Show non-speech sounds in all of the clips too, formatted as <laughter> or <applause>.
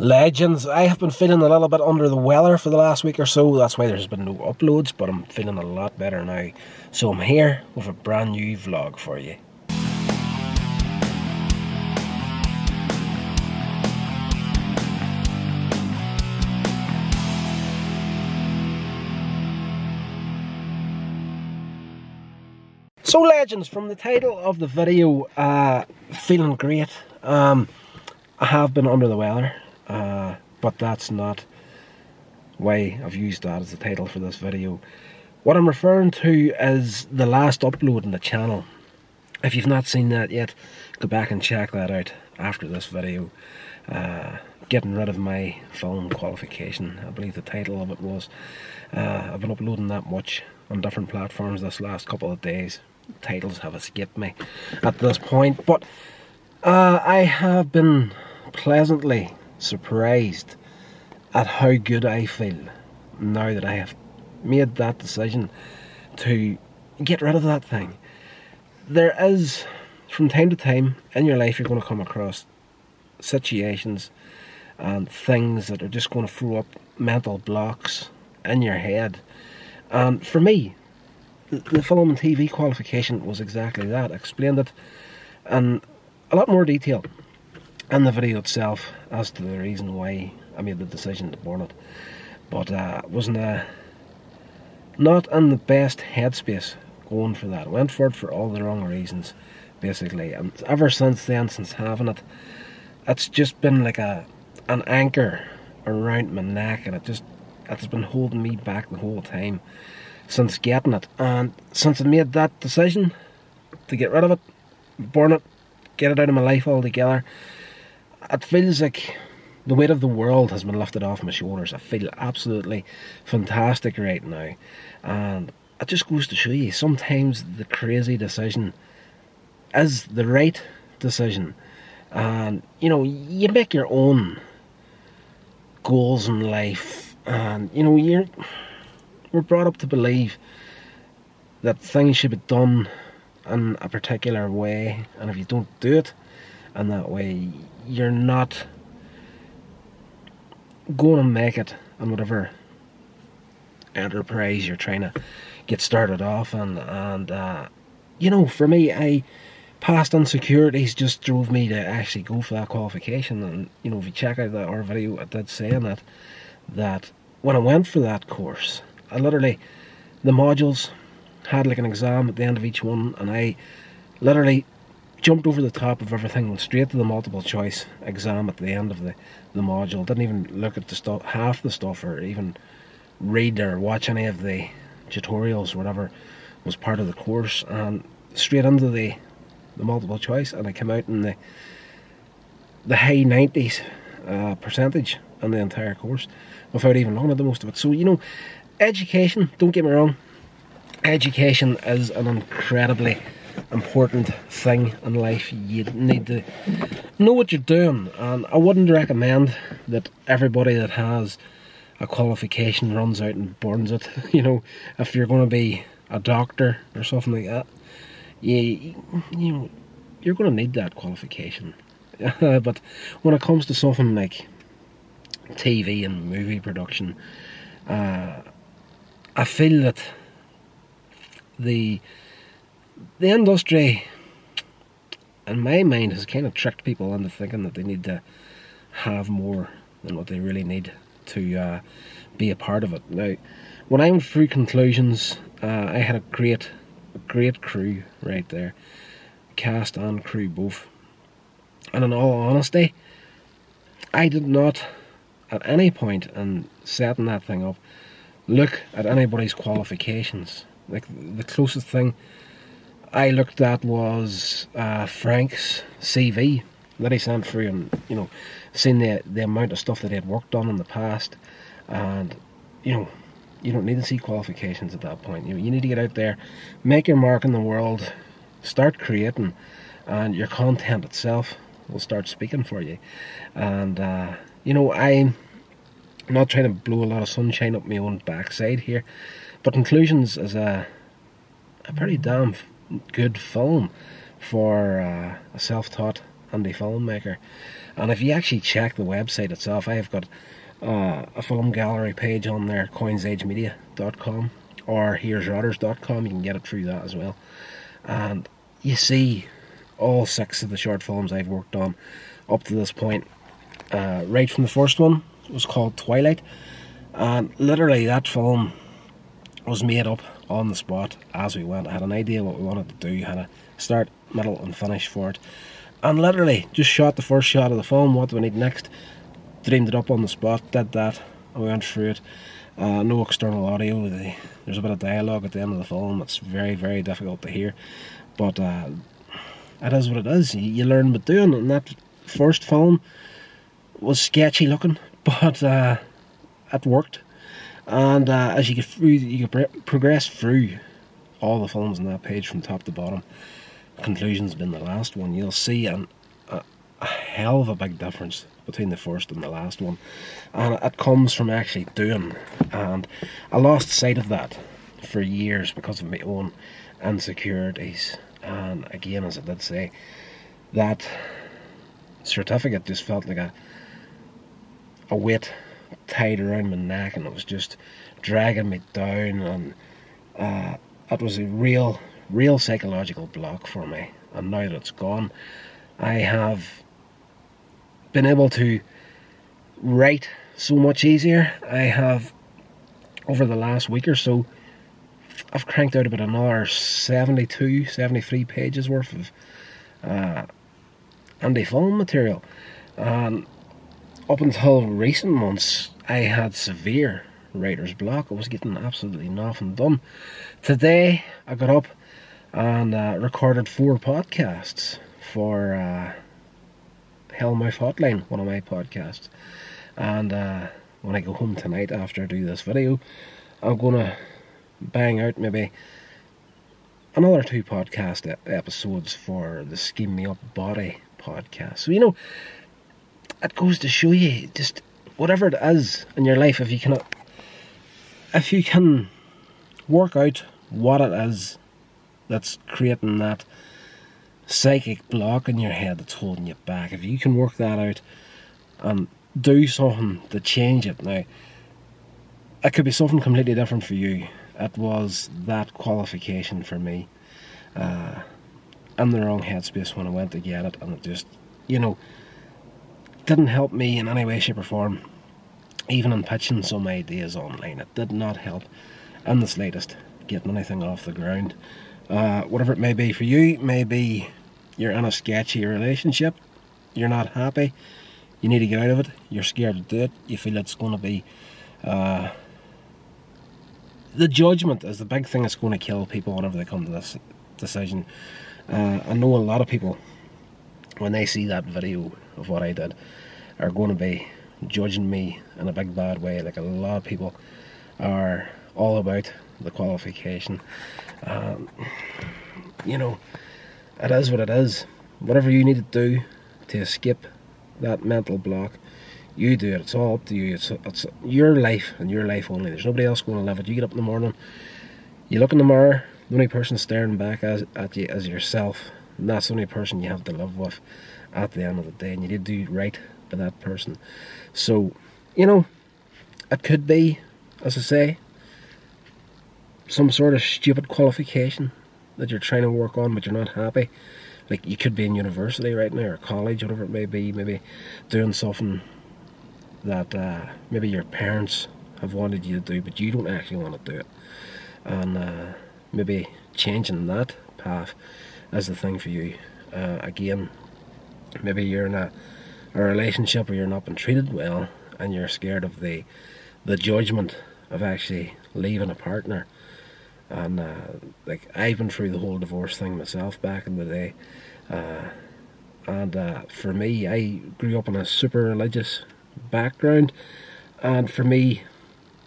Legends, I have been feeling a little bit under the weather for the last week or so. That's why there's been no uploads, but I'm feeling a lot better now. So I'm here with a brand new vlog for you. So legends, from the title of the video, uh, feeling great. Um, I have been under the weather, uh, but that's not why I've used that as the title for this video. What I'm referring to is the last upload in the channel. If you've not seen that yet, go back and check that out after this video. Uh, getting rid of my film qualification, I believe the title of it was. Uh, I've been uploading that much on different platforms this last couple of days titles have escaped me at this point. But uh, I have been pleasantly surprised at how good I feel now that I have made that decision to get rid of that thing. There is, from time to time in your life, you're going to come across situations and things that are just going to throw up mental blocks in your head. And for me, the film and TV qualification was exactly that. I explained it in a lot more detail in the video itself as to the reason why I made the decision to burn it. But uh, wasn't uh, not in the best headspace going for that. Went for it for all the wrong reasons, basically. And ever since then, since having it, it's just been like a an anchor around my neck, and it just it's been holding me back the whole time since getting it. And since I made that decision to get rid of it, burn it, get it out of my life altogether, it feels like the weight of the world has been lifted off my shoulders. I feel absolutely fantastic right now. And it just goes to show you sometimes the crazy decision is the right decision. And you know, you make your own goals in life, and you know, you're we're brought up to believe that things should be done in a particular way, and if you don't do it in that way, you're not going to make it in whatever enterprise you're trying to get started off and and uh, you know for me I past insecurities just drove me to actually go for that qualification. And you know if you check out that our video I did saying that that when I went for that course I literally, the modules had like an exam at the end of each one, and I literally jumped over the top of everything, went straight to the multiple choice exam at the end of the, the module. Didn't even look at the stuff, half the stuff, or even read or watch any of the tutorials, whatever was part of the course, and straight into the the multiple choice, and I came out in the the high 90s uh, percentage in the entire course without even looking at the most of it. So you know, education, don't get me wrong, education is an incredibly important thing in life. You need to know what you're doing, and I wouldn't recommend that everybody that has a qualification runs out and burns it. <laughs> You know, if you're going to be a doctor or something like that, you you know you're going to need that qualification. <laughs> but when it comes to something like TV and movie production, uh, I feel that the the industry, in my mind, has kind of tricked people into thinking that they need to have more than what they really need to uh, be a part of it. Now, when I'm through conclusions, uh, I had a great, great crew right there, cast and crew both. And in all honesty, I did not, at any point in setting that thing up, look at anybody's qualifications. Like the closest thing I looked at was uh, Frank's CV that he sent through, and you know, seeing the the amount of stuff that he had worked on in the past, and you know, you don't need to see qualifications at that point. You you need to get out there, make your mark in the world, start creating, and your content itself will start speaking for you. And uh, you know, I'm not trying to blow a lot of sunshine up my own backside here, but Inclusions is a a pretty damn good film for uh, a self-taught indie filmmaker, And if you actually check the website itself, I have got uh, a film gallery page on there, coinsagemedia.com or here'srodders.com. You can get it through that as well. And you see all six of the short films I've worked on up to this point. Uh, right from the first one was called Twilight, and literally that film was made up on the spot as we went. I had an idea what we wanted to do, you had a start, middle, and finish for it, and literally just shot the first shot of the film. What do we need next? Dreamed it up on the spot, did that, we went through it. Uh, no external audio. There's a bit of dialogue at the end of the film. It's very, very difficult to hear, but uh, it is what it is. You, you learn by doing, and that first film was sketchy looking, <laughs> but uh, it worked. And uh, as you get through, you get progress through all the films on that page from top to bottom. Conclusion's been the last one. You'll see an, a, a hell of a big difference between the first and the last one, and it comes from actually doing. And I lost sight of that for years because of my own insecurities. And again, as I did say, that certificate just felt like a a weight tied around my neck, and it was just dragging me down. And uh, it was a real, real psychological block for me. And now that it's gone, I have been able to write so much easier. I have, over the last week or so, I've cranked out about another 72, 73 pages worth of uh, anti-film material. And up until recent months, I had severe writer's block. I was getting absolutely nothing done. Today, I got up and uh, recorded four podcasts for uh, Hellmouth Hotline, one of my podcasts. And uh, when I go home tonight after I do this video, I'm gonna bang out maybe another two podcast episodes for the Scheme Me Up Body podcast. So, you know, it goes to show you just whatever it is in your life, if you can, if you can work out what it is that's creating that psychic block in your head that's holding you back, if you can work that out and do something to change it now, it could be something completely different for you it was that qualification for me. Uh, in the wrong headspace when I went to get it, and it just, you know, didn't help me in any way, shape, or form. Even in pitching some ideas online, it did not help in the slightest getting anything off the ground. Uh, whatever it may be for you, maybe you're in a sketchy relationship, you're not happy, you need to get out of it, you're scared to do it, you feel it's going to be uh, the judgment is the big thing that's going to kill people whenever they come to this decision. Uh, I know a lot of people, when they see that video of what I did, are going to be judging me in a big bad way. Like a lot of people are all about the qualification. Um, you know, it is what it is. Whatever you need to do to escape that mental block, you do it. It's all up to you. It's it's your life and your life only. There's nobody else going to live it. You get up in the morning, you look in the mirror. The only person staring back as, at you is yourself. And that's the only person you have to live with at the end of the day. And you need to do right by that person. So, you know, it could be, as I say, some sort of stupid qualification that you're trying to work on, but you're not happy. Like you could be in university right now or college, whatever it may be, maybe doing something that uh, maybe your parents have wanted you to do, but you don't actually want to do it. And uh, maybe changing that path is the thing for you. Uh, again, maybe you're in a, a relationship where you're not been treated well and you're scared of the the judgment of actually leaving a partner. And uh, like I've been through the whole divorce thing myself back in the day. Uh, and uh, for me, I grew up in a super religious background. And for me,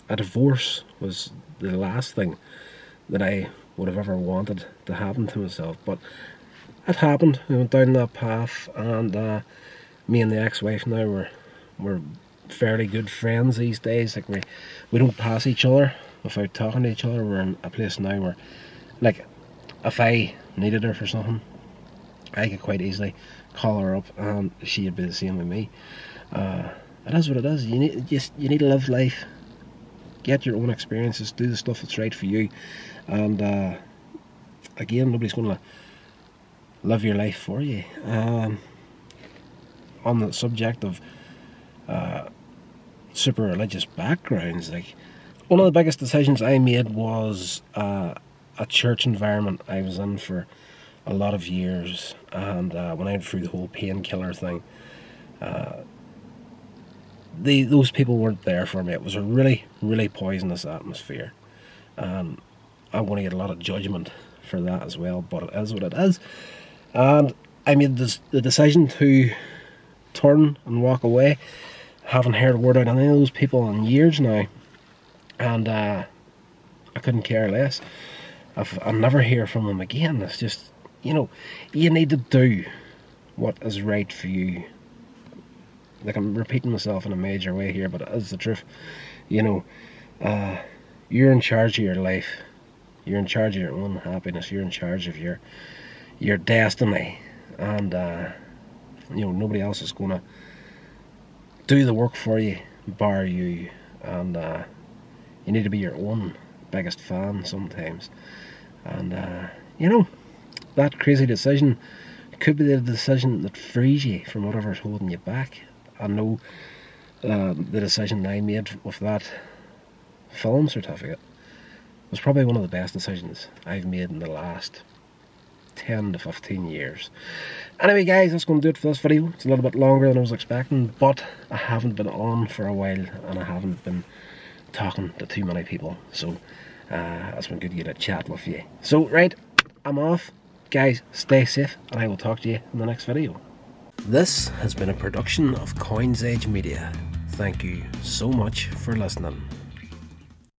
a divorce was the last thing that I would have ever wanted to happen to myself. But it happened. We went down that path, and uh, me and the ex-wife now we're we're fairly good friends these days. Like we we don't pass each other without talking to each other. We're in a place now where, like, if I needed her for something, I could quite easily call her up, and she'd be the same with me. Uh, it is what it is. You need just you need to live life, get your own experiences, do the stuff that's right for you, and uh, again, nobody's going to live your life for you. Um, on the subject of uh, super religious backgrounds, like one of the biggest decisions I made was uh, a church environment I was in for a lot of years, and uh, when I went through the whole painkiller thing, uh, the those people weren't there for me. It was a really, really poisonous atmosphere, and I'm going to get a lot of judgment for that as well. But it is what it is, and I made this, the decision to turn and walk away. Haven't heard a word out of any of those people in years now, and uh, I couldn't care less. I've, I'll never hear from them again. It's just, you know, you need to do what is right for you. Like I'm repeating myself in a major way here, but it is the truth. You know, uh, you're in charge of your life. You're in charge of your own happiness. You're in charge of your your destiny, and uh, you know nobody else is gonna do the work for you, bar you, and uh, you need to be your own biggest fan sometimes. And uh, you know that crazy decision could be the decision that frees you from whatever's holding you back. I know uh, the decision I made with that film certificate was probably one of the best decisions I've made in the last 10 to 15 years. Anyway guys, that's going to do it for this video. It's a little bit longer than I was expecting, but I haven't been on for a while and I haven't been talking to too many people. So uh, it's been good to get a chat with you. So right, I'm off. Guys, stay safe and I will talk to you in the next video. This has been a production of Coins Age Media. Thank you so much for listening.